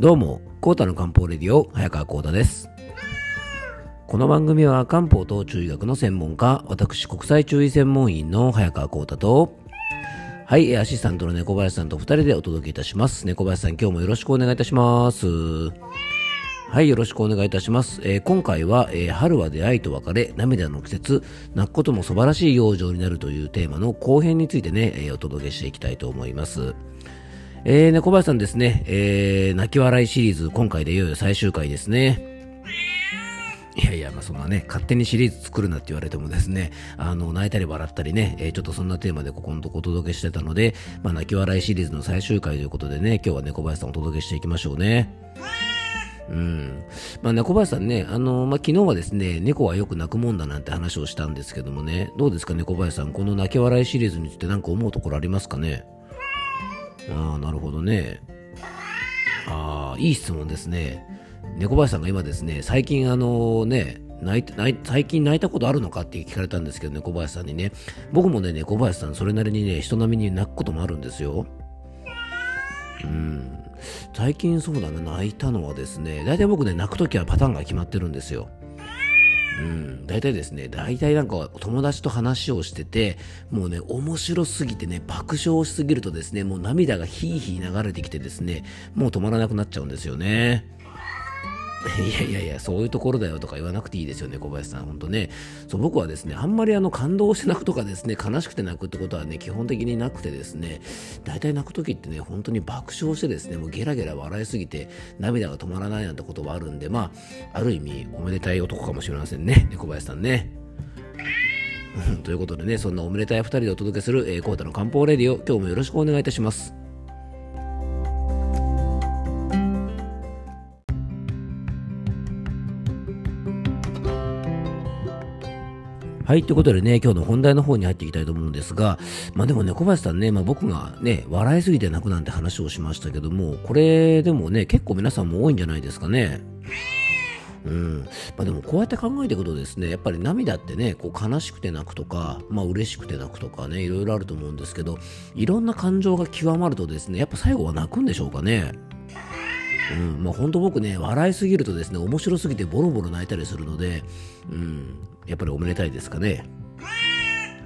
どうも、コータの漢方レディオ、早川コータです。この番組は漢方と中医学の専門家、私国際中医専門員の早川コータと、はい、アシスタントの猫林さんと二人でお届けいたします。猫林さん、今日もよろしくお願いいたします。はい、よろしくお願いいたします。えー今回は、えー春は出会いと別れ、涙の季節、泣くことも素晴らしい養生になるというテーマの後編についてね、えーお届けしていきたいと思います。えー、猫林さんですね、えー、泣き笑いシリーズ、今回でいよいよ最終回ですね。いやいや、まあそんなね、勝手にシリーズ作るなって言われてもですね、あの、泣いたり笑ったりね、えーちょっとそんなテーマでここのとこお届けしてたので、まあ泣き笑いシリーズの最終回ということでね、今日は猫林さんお届けしていきましょうね。うん。まあ、猫林さんね、あの、まあ、昨日はですね、猫はよく泣くもんだなんて話をしたんですけどもね、どうですか、猫林さん、この泣き笑いシリーズについて何か思うところありますかね？ああ、なるほどね。ああ、いい質問ですね。猫林さんが今ですね、最近あのね、泣いて泣い最近泣いたことあるのかって聞かれたんですけど、猫林さんにね、僕もね、猫林さん、それなりにね、人並みに泣くこともあるんですよ。うん。最近そうだね、泣いたのはですね、大体僕ね、泣くときはパターンが決まってるんですよ。うん、大体ですね、大体なんか友達と話をしてて、もうね、面白すぎてね、爆笑しすぎるとですね、もう涙がヒーヒー流れてきてですね、もう止まらなくなっちゃうんですよね。いやいやいや、そういうところだよとか言わなくていいですよね、小林さん。本当ね。そう、僕はですね、あんまりあの、感動して泣くとかですね、悲しくて泣くってことはね、基本的になくてですね、大体泣くときってね、本当に爆笑してですね、もうゲラゲラ笑いすぎて、涙が止まらないなんてことはあるんで、まあ、ある意味、おめでたい男かもしれませんね、小林さんね。ということでね、そんなおめでたい二人でお届けする、えー、コータの漢方レディオ、今日もよろしくお願いいたします。はい、ということでね、今日の本題の方に入っていきたいと思うんですが、まあでもね、小林さんね、まあ僕がね、笑いすぎて泣くなんて話をしましたけども、これでもね、結構皆さんも多いんじゃないですかね。うん。まあでもこうやって考えていくとですね、やっぱり涙ってね、こう悲しくて泣くとか、まあ嬉しくて泣くとかね、いろいろあると思うんですけど、いろんな感情が極まるとですね、やっぱ最後は泣くんでしょうかね。うん、まあ本当僕ね、笑いすぎるとですね、面白すぎてボロボロ泣いたりするので、うん、やっぱりおめでたいですかね。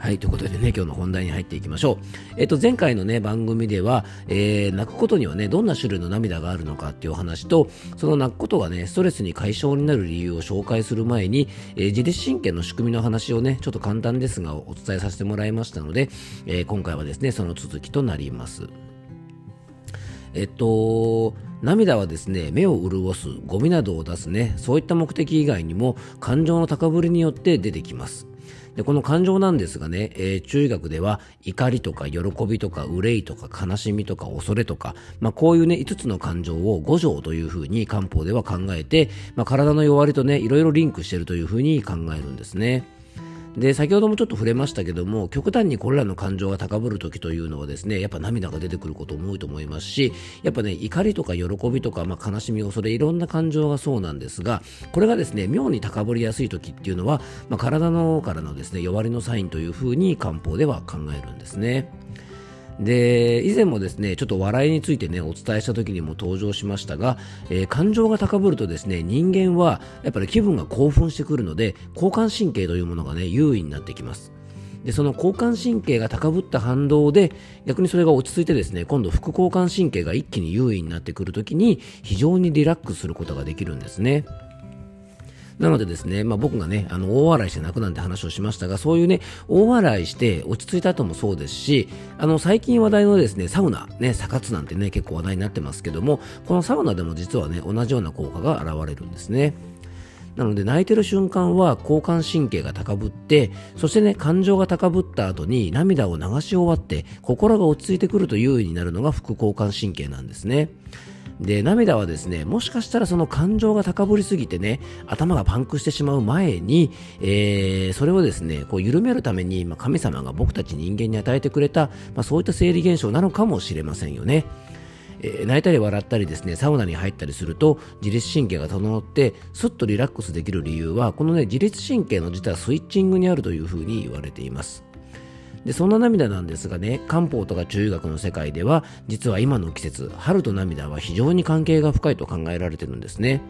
はい、ということでね、今日の本題に入っていきましょう。えっと、前回のね、番組では、えー、泣くことにはね、どんな種類の涙があるのかっていう話と、その泣くことがね、ストレスに解消になる理由を紹介する前に、えー自律神経の仕組みの話をね、ちょっと簡単ですが、お伝えさせてもらいましたので、えー今回はですね、その続きとなります。えっと、涙はですね、目を潤す、ゴミなどを出すね、そういった目的以外にも、感情の高ぶりによって出てきます。でこの感情なんですがね、えー中学では怒りとか喜びとか憂いとか悲しみとか恐れとか、まあ、こういうね5つの感情を五条というふうに漢方では考えて、まあ、体の弱りとねいろいろリンクしているというふうに考えるんですね。で先ほどもちょっと触れましたけども極端にこれらの感情が高ぶる時というのはですねやっぱ涙が出てくることも多いと思いますしやっぱね怒りとか喜びとか、まあ、悲しみ恐れいろんな感情がそうなんですがこれがですね妙に高ぶりやすい時っていうのは、まあ、体のからのですね弱りのサインというふうに漢方では考えるんですね。で以前もですねちょっと笑いについてねお伝えした時にも登場しましたが、えー感情が高ぶるとですね人間はやっぱり気分が興奮してくるので交感神経というものがね優位になってきます。でその交感神経が高ぶった反動で逆にそれが落ち着いてですね今度副交感神経が一気に優位になってくるときに非常にリラックスすることができるんですね。なのでですね、まあ、僕がね、あの、大笑いして泣くなんて話をしましたが、そういうね、大笑いして落ち着いた後もそうですし、あの、最近話題のですね、サウナ、ね、サ活なんてね、結構話題になってますけども、このサウナでも実はね、同じような効果が現れるんですね。なので泣いてる瞬間は交感神経が高ぶってそしてね感情が高ぶった後に涙を流し終わって心が落ち着いてくると優位になるのが副交感神経なんですねで涙はですねもしかしたらその感情が高ぶりすぎてね頭がパンクしてしまう前に、えーそれをですねこう緩めるために、まあ、神様が僕たち人間に与えてくれた、まあ、そういった生理現象なのかもしれませんよね。え泣いたり笑ったりですねサウナに入ったりすると自律神経が整ってすっとリラックスできる理由はこのね自律神経の実はスイッチングにあるというふうに言われています。でそんな涙なんですがね漢方とか中医学の世界では実は今の季節春と涙は非常に関係が深いと考えられてるんですね。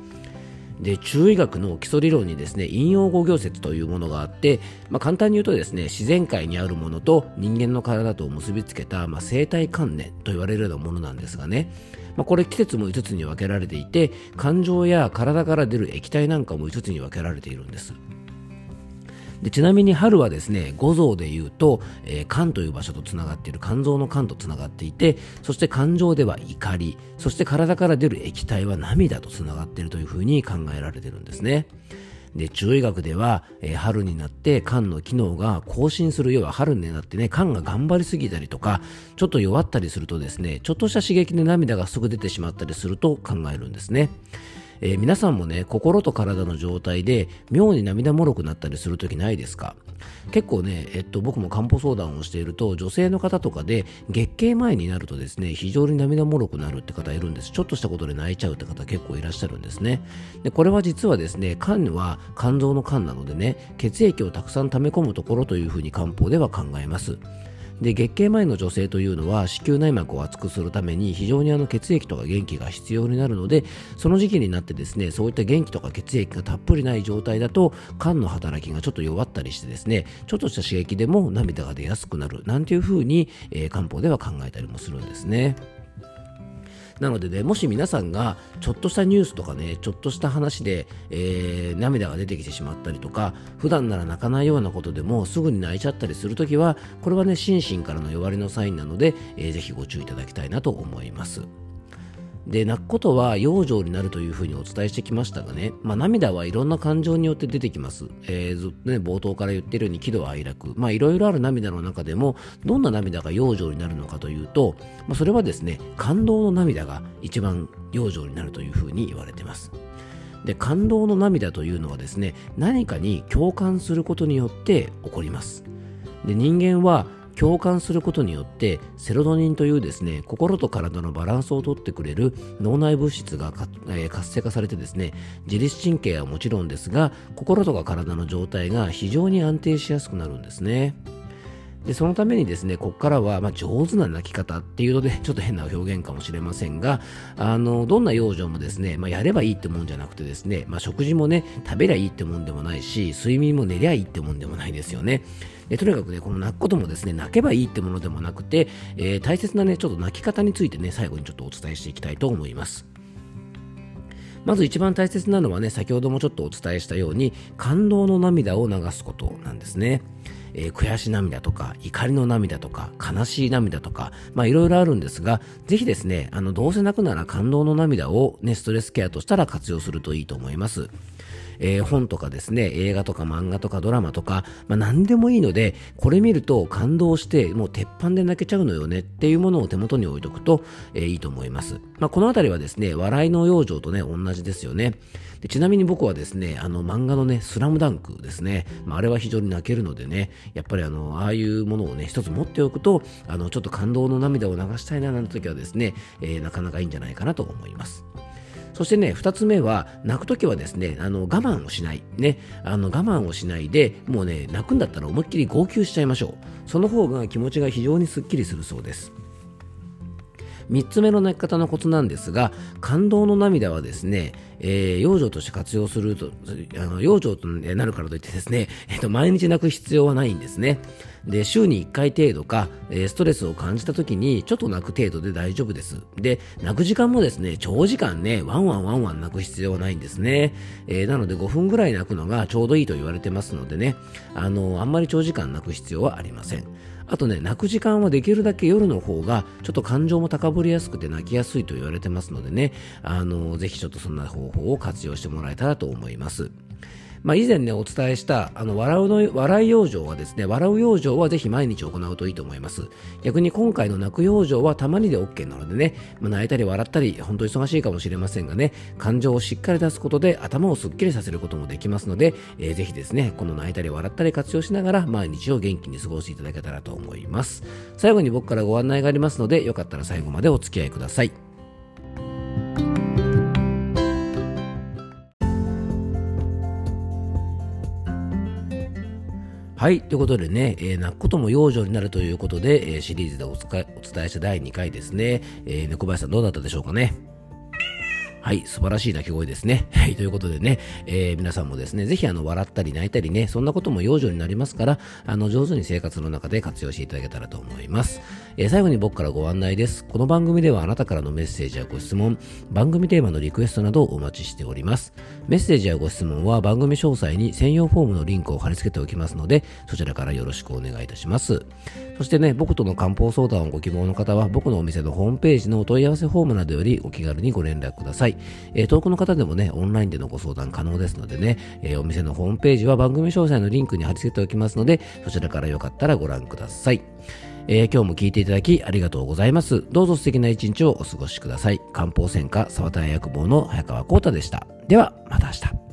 で中医学の基礎理論にですね引用語行説というものがあって、まあ、簡単に言うとですね自然界にあるものと人間の体と結びつけた、まあ、生体観念と言われるようなものなんですがね、まあ、これ季節も5つに分けられていて感情や体から出る液体なんかも5つに分けられているんです。でちなみに春はですね五臓でいうと、えー、肝という場所とつながっている肝臓の肝とつながっていてそして感情では怒りそして体から出る液体は涙とつながっているというふうに考えられているんですね。で中医学では、えー、春になって肝の機能が更新する要は春になってね肝が頑張りすぎたりとかちょっと弱ったりするとですねちょっとした刺激で涙がすぐ出てしまったりすると考えるんですね。えー、皆さんもね、心と体の状態で妙に涙もろくなったりするときないですか？結構ね、えっと、僕も漢方相談をしていると、女性の方とかで月経前になるとですね、非常に涙もろくなるって方いるんです。ちょっとしたことで泣いちゃうって方結構いらっしゃるんですね。で、これは実はですね、肝は肝臓の肝なのでね、血液をたくさん溜め込むところというふうに漢方では考えます。で月経前の女性というのは子宮内膜を厚くするために非常にあの血液とか元気が必要になるのでその時期になってですねそういった元気とか血液がたっぷりない状態だと肝の働きがちょっと弱ったりしてですねちょっとした刺激でも涙が出やすくなるなんていうふうに、えー、漢方では考えたりもするんですね。なのでね、もし皆さんがちょっとしたニュースとかね、ちょっとした話で、えー、涙が出てきてしまったりとか、普段なら泣かないようなことでもすぐに泣いちゃったりするときは、これはね、心身からの弱りのサインなので、えー、ぜひご注意いただきたいなと思います。で泣くことは養生になるというふうにお伝えしてきましたがね、まあ、涙はいろんな感情によって出てきます、えー、ずっとね冒頭から言ってるように喜怒哀楽。まあいろいろある涙の中でもどんな涙が養生になるのかというと、まあ、それはですね感動の涙が一番養生になるというふうに言われてます。で感動の涙というのはですね何かに共感することによって起こります。で人間は共感することによってセロトニンというですね心と体のバランスをとってくれる脳内物質が、えー、活性化されてですね自律神経はもちろんですが心とか体の状態が非常に安定しやすくなるんですね。でそのためにですね、ここからは、まあ、上手な泣き方っていうので、ちょっと変な表現かもしれませんが、あの、どんな養生もですね、まあ、やればいいってもんじゃなくてですね、まあ、食事もね、食べりゃいいってもんでもないし、睡眠も寝りゃいいってもんでもないですよね。でとにかくね、この泣くこともですね、泣けばいいってものでもなくて、えー、大切なね、ちょっと泣き方についてね、最後にちょっとお伝えしていきたいと思います。まず一番大切なのはね、先ほどもちょっとお伝えしたように、感動の涙を流すことなんですね。えー、悔し涙とか、怒りの涙とか、悲しい涙とか、まあいろいろあるんですが、ぜひですね、あの、どうせ泣くなら感動の涙をね、ストレスケアとしたら活用するといいと思います。えー、本とかですね、映画とか漫画とかドラマとか、まあ、何でもいいので、これ見ると感動して、もう鉄板で泣けちゃうのよねっていうものを手元に置いとくと、えー、いいと思います。まあ、このあたりはですね、笑いの養生とね、同じですよね。でちなみに僕はですね、あの漫画のね、スラムダンクですね、まあ、あれは非常に泣けるのでね、やっぱりあの、ああいうものをね、一つ持っておくと、あの、ちょっと感動の涙を流したいななんて時はですね、えー、なかなかいいんじゃないかなと思います。そしてね、二つ目は、泣くときはですね、あの、我慢をしない。ね、あの、我慢をしないで、もうね、泣くんだったら思いっきり号泣しちゃいましょう。その方が気持ちが非常にすっきりするそうです。3つ目の泣き方のコツなんですが感動の涙はですね、えー、養生として活用するとあの養生となるからといってですね、えー、と毎日泣く必要はないんですね。で週に1回程度か、えー、ストレスを感じた時にちょっと泣く程度で大丈夫です。で泣く時間もですね長時間ねワンワンワンワン泣く必要はないんですね、えー、なので5分ぐらい泣くのがちょうどいいと言われてますのでねあのあんまり長時間泣く必要はありません。あとね、泣く時間はできるだけ夜の方が、ちょっと感情も高ぶりやすくて泣きやすいと言われてますのでね、あの、ぜひちょっとそんな方法を活用してもらえたらと思います。まあ、以前ね、お伝えした、あの、笑うの、笑い養生はですね、笑う養生はぜひ毎日行うといいと思います。逆に今回の泣く養生はたまにで OK なのでね、まあ、泣いたり笑ったり、本当忙しいかもしれませんがね、感情をしっかり出すことで頭をすっきりさせることもできますので、えー、ぜひですね、この泣いたり笑ったり活用しながら、毎日を元気に過ごしていただけたらと思います。最後に僕からご案内がありますので、よかったら最後までお付き合いください。はい。ということでね、えー、泣くことも養生になるということで、えー、シリーズでお伝えした第2回ですね。えー、猫林さんどうだったでしょうかね。はい、素晴らしい鳴き声ですね。はい、ということでね、えー、皆さんもですね、ぜひあの、笑ったり泣いたりね、そんなことも養生になりますから、あの、上手に生活の中で活用していただけたらと思います。えー、最後に僕からご案内です。この番組ではあなたからのメッセージやご質問、番組テーマのリクエストなどをお待ちしております。メッセージやご質問は番組詳細に専用フォームのリンクを貼り付けておきますので、そちらからよろしくお願いいたします。そしてね、僕との漢方相談をご希望の方は、僕のお店のホームページのお問い合わせフォームなどよりお気軽にご連絡ください。えー、遠くの方でもね、オンラインでのご相談可能ですのでね、えー、お店のホームページは番組詳細のリンクに貼り付けておきますので、そちらからよかったらご覧ください。えー、今日も聞いていただきありがとうございます。どうぞ素敵な一日をお過ごしください。漢方専科沢田薬房の早川幸太でした。では、また明日。